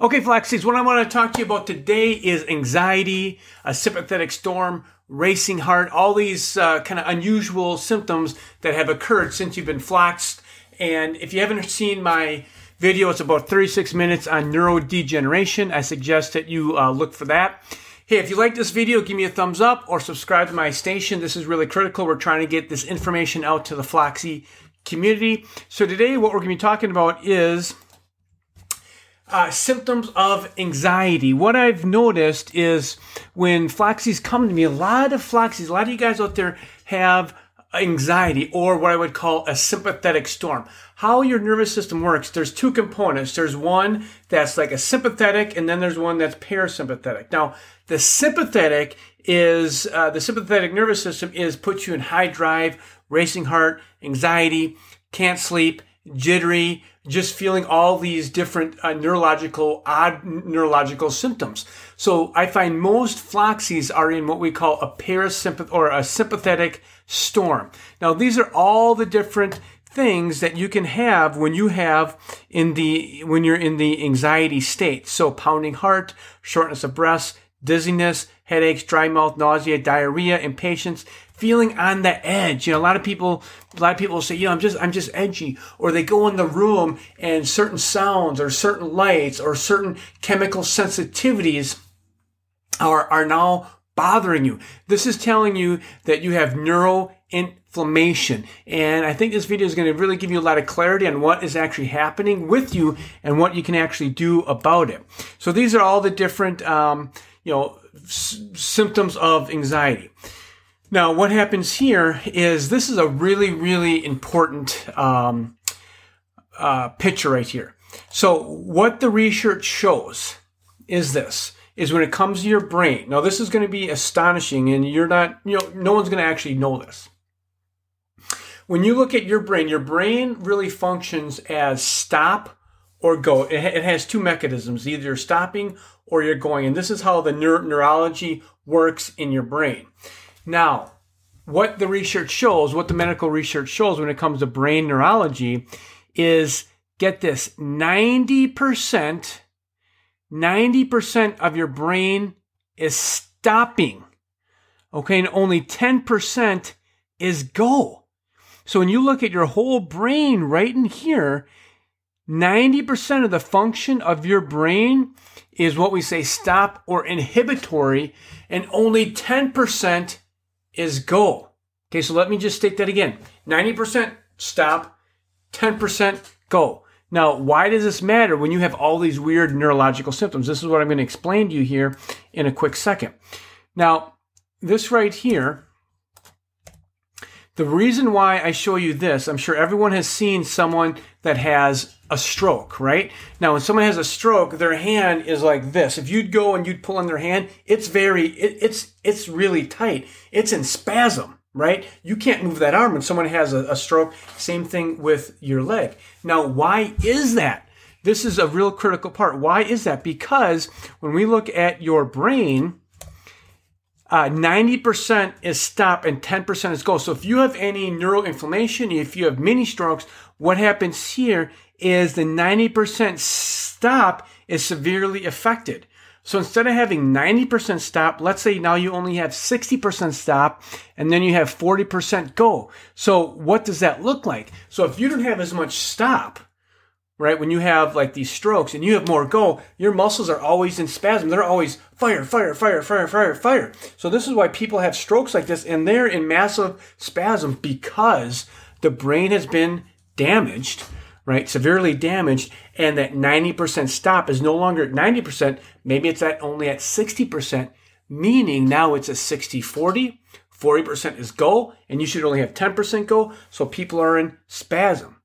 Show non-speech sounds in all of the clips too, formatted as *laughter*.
Okay, Floxies, what I want to talk to you about today is anxiety, a sympathetic storm, racing heart, all these uh, kind of unusual symptoms that have occurred since you've been floxed. And if you haven't seen my video, it's about 36 minutes on neurodegeneration. I suggest that you uh, look for that. Hey, if you like this video, give me a thumbs up or subscribe to my station. This is really critical. We're trying to get this information out to the Floxy community. So today, what we're going to be talking about is uh, symptoms of anxiety. What I've noticed is when floxies come to me, a lot of floxies, a lot of you guys out there have anxiety or what I would call a sympathetic storm. How your nervous system works, there's two components. There's one that's like a sympathetic and then there's one that's parasympathetic. Now, the sympathetic is, uh, the sympathetic nervous system is puts you in high drive, racing heart, anxiety, can't sleep, jittery, just feeling all these different uh, neurological, odd neurological symptoms. So I find most floxies are in what we call a parasympath or a sympathetic storm. Now these are all the different things that you can have when you have in the when you're in the anxiety state. So pounding heart, shortness of breath, dizziness, headaches, dry mouth, nausea, diarrhea, impatience, feeling on the edge. You know, a lot of people, a lot of people say, you know, I'm just, I'm just edgy. Or they go in the room and certain sounds or certain lights or certain chemical sensitivities are, are now bothering you. This is telling you that you have neuroinflammation. And I think this video is going to really give you a lot of clarity on what is actually happening with you and what you can actually do about it. So these are all the different, um, you know, symptoms of anxiety. Now, what happens here is this is a really, really important um, uh, picture right here. So, what the research shows is this: is when it comes to your brain. Now, this is going to be astonishing, and you're not, you know, no one's going to actually know this. When you look at your brain, your brain really functions as stop or go. It, it has two mechanisms: either you're stopping or you're going, and this is how the neur- neurology works in your brain. Now, what the research shows, what the medical research shows when it comes to brain neurology is get this 90%, 90% of your brain is stopping. Okay, and only 10% is go. So when you look at your whole brain right in here, 90% of the function of your brain is what we say stop or inhibitory, and only 10% is go. Okay, so let me just state that again 90% stop, 10% go. Now, why does this matter when you have all these weird neurological symptoms? This is what I'm going to explain to you here in a quick second. Now, this right here, the reason why I show you this, I'm sure everyone has seen someone that has a stroke, right? Now, when someone has a stroke, their hand is like this. If you'd go and you'd pull on their hand, it's very, it, it's, it's really tight. It's in spasm right? You can't move that arm when someone has a, a, stroke. Same thing with your leg. Now, why is that? This is a real critical part. Why is that? Because when we look at your brain, uh, 90% is stop and 10% is go. So if you have any neuroinflammation, if you have mini strokes, what happens here is the 90% stop is severely affected. So instead of having 90% stop, let's say now you only have 60% stop and then you have 40% go. So what does that look like? So if you don't have as much stop, right, when you have like these strokes and you have more go, your muscles are always in spasm. They're always fire, fire, fire, fire, fire, fire. So this is why people have strokes like this and they're in massive spasm because the brain has been damaged right? Severely damaged, and that 90% stop is no longer at 90%. Maybe it's at only at 60%, meaning now it's a 60 40. 40% is go, and you should only have 10% go. So people are in spasm.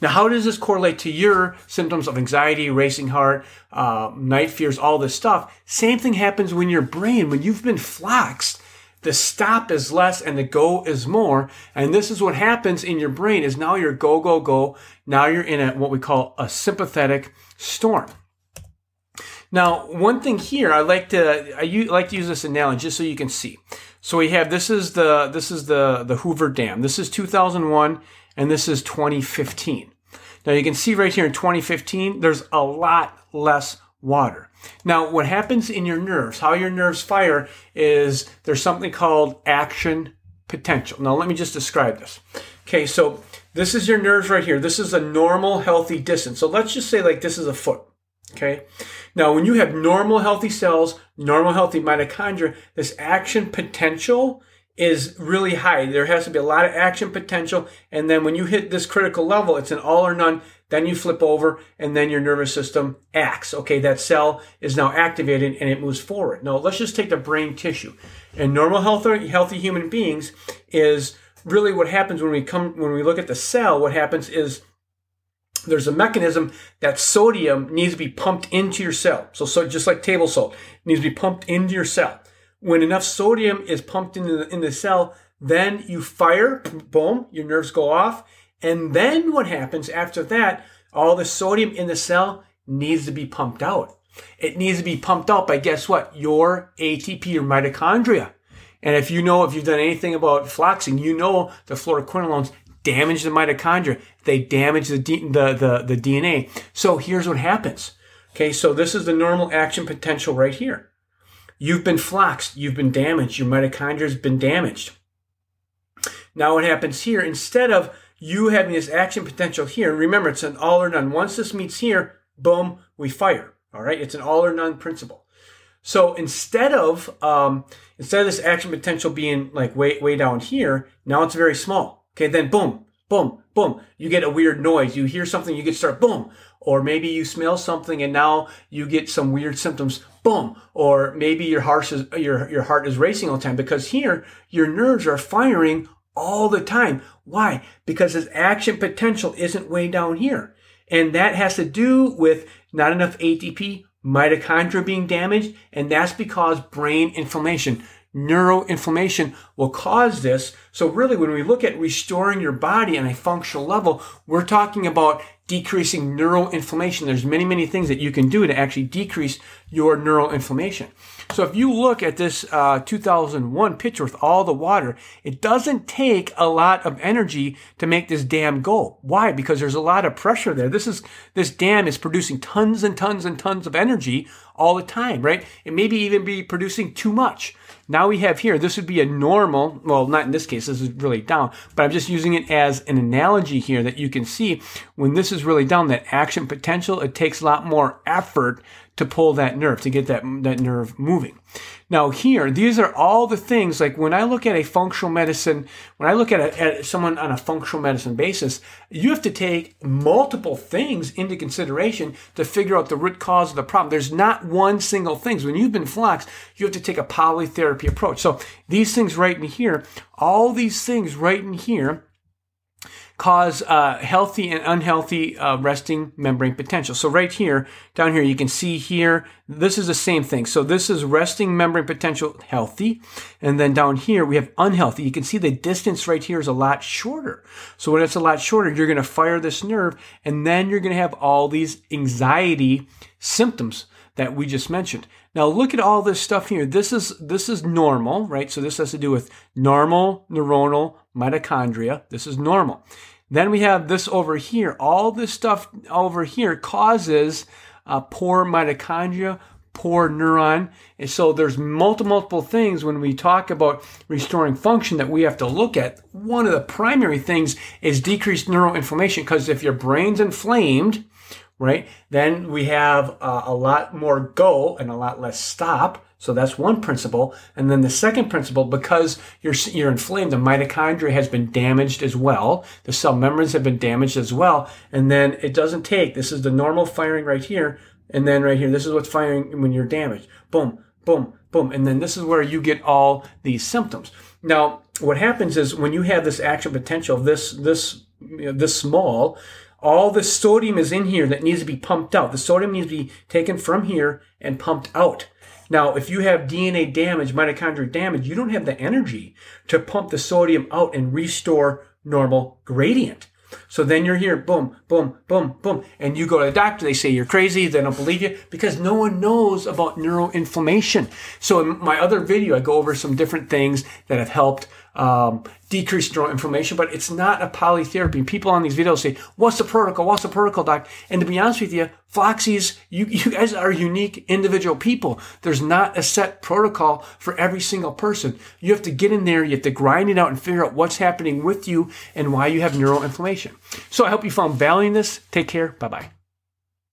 Now, how does this correlate to your symptoms of anxiety, racing heart, uh, night fears, all this stuff? Same thing happens when your brain, when you've been floxed, the stop is less and the go is more. And this is what happens in your brain is now you're go, go, go. Now you're in a, what we call a sympathetic storm. Now, one thing here, I like to, I like to use this analogy just so you can see. So we have, this is the, this is the, the Hoover Dam. This is 2001 and this is 2015. Now you can see right here in 2015, there's a lot less water. Now, what happens in your nerves, how your nerves fire, is there's something called action potential. Now, let me just describe this. Okay, so this is your nerves right here. This is a normal, healthy distance. So let's just say like this is a foot. Okay. Now, when you have normal, healthy cells, normal, healthy mitochondria, this action potential is really high. There has to be a lot of action potential. And then when you hit this critical level, it's an all or none. Then you flip over and then your nervous system acts. Okay, that cell is now activated and it moves forward. Now let's just take the brain tissue. And normal healthy, healthy human beings is really what happens when we come when we look at the cell, what happens is there's a mechanism that sodium needs to be pumped into your cell. So, so just like table salt needs to be pumped into your cell. When enough sodium is pumped into the, in the cell, then you fire, boom, your nerves go off. And then what happens after that, all the sodium in the cell needs to be pumped out. It needs to be pumped out by guess what? Your ATP, your mitochondria. And if you know, if you've done anything about floxing, you know the fluoroquinolones damage the mitochondria. They damage the, the, the, the DNA. So here's what happens. Okay, so this is the normal action potential right here. You've been floxed. You've been damaged. Your mitochondria has been damaged. Now what happens here, instead of you having this action potential here, remember it's an all or none. Once this meets here, boom, we fire. All right, it's an all or none principle. So instead of um, instead of this action potential being like way way down here, now it's very small. Okay, then boom, boom, boom. You get a weird noise. You hear something, you get start boom. Or maybe you smell something and now you get some weird symptoms boom. Or maybe your heart is, your, your heart is racing all the time because here your nerves are firing all the time. Why? Because this action potential isn't way down here. And that has to do with not enough ATP, mitochondria being damaged, and that's because brain inflammation neuroinflammation will cause this. So really, when we look at restoring your body on a functional level, we're talking about decreasing neuroinflammation. There's many, many things that you can do to actually decrease your neuroinflammation. So if you look at this uh, 2001 picture with all the water, it doesn't take a lot of energy to make this dam go. Why? Because there's a lot of pressure there. This is this dam is producing tons and tons and tons of energy all the time, right? It maybe even be producing too much. Now we have here, this would be a normal, well, not in this case, this is really down, but I'm just using it as an analogy here that you can see when this is really down, that action potential, it takes a lot more effort to pull that nerve, to get that, that nerve moving. Now here, these are all the things, like when I look at a functional medicine, when I look at, a, at someone on a functional medicine basis, you have to take multiple things into consideration to figure out the root cause of the problem. There's not one single thing. When you've been floxed, you have to take a polytherapy approach. So these things right in here, all these things right in here, cause uh, healthy and unhealthy uh, resting membrane potential. So right here, down here, you can see here, this is the same thing. So this is resting membrane potential healthy. And then down here, we have unhealthy. You can see the distance right here is a lot shorter. So when it's a lot shorter, you're going to fire this nerve and then you're going to have all these anxiety symptoms that we just mentioned. Now look at all this stuff here. This is this is normal, right? So this has to do with normal neuronal mitochondria. This is normal. Then we have this over here. All this stuff over here causes uh, poor mitochondria, poor neuron. And so there's multiple, multiple things when we talk about restoring function that we have to look at. One of the primary things is decreased neuroinflammation because if your brain's inflamed, right, then we have uh, a lot more go and a lot less stop. So that's one principle. And then the second principle, because you're, you're inflamed, the mitochondria has been damaged as well. The cell membranes have been damaged as well. And then it doesn't take, this is the normal firing right here. And then right here, this is what's firing when you're damaged. Boom, boom, boom. And then this is where you get all these symptoms. Now, what happens is when you have this action potential, this, this, you know, this small, all the sodium is in here that needs to be pumped out. The sodium needs to be taken from here and pumped out. Now, if you have DNA damage, mitochondrial damage, you don't have the energy to pump the sodium out and restore normal gradient. So then you're here, boom, boom, boom, boom, and you go to the doctor. They say you're crazy. They don't believe you because no one knows about neuroinflammation. So in my other video, I go over some different things that have helped um, decrease neuroinflammation, but it's not a polytherapy. People on these videos say, what's the protocol? What's the protocol, doc? And to be honest with you, Floxies, you, *laughs* you guys are unique individual people. There's not a set protocol for every single person. You have to get in there, you have to grind it out and figure out what's happening with you and why you have neuroinflammation. So I hope you found value in this. Take care. Bye bye.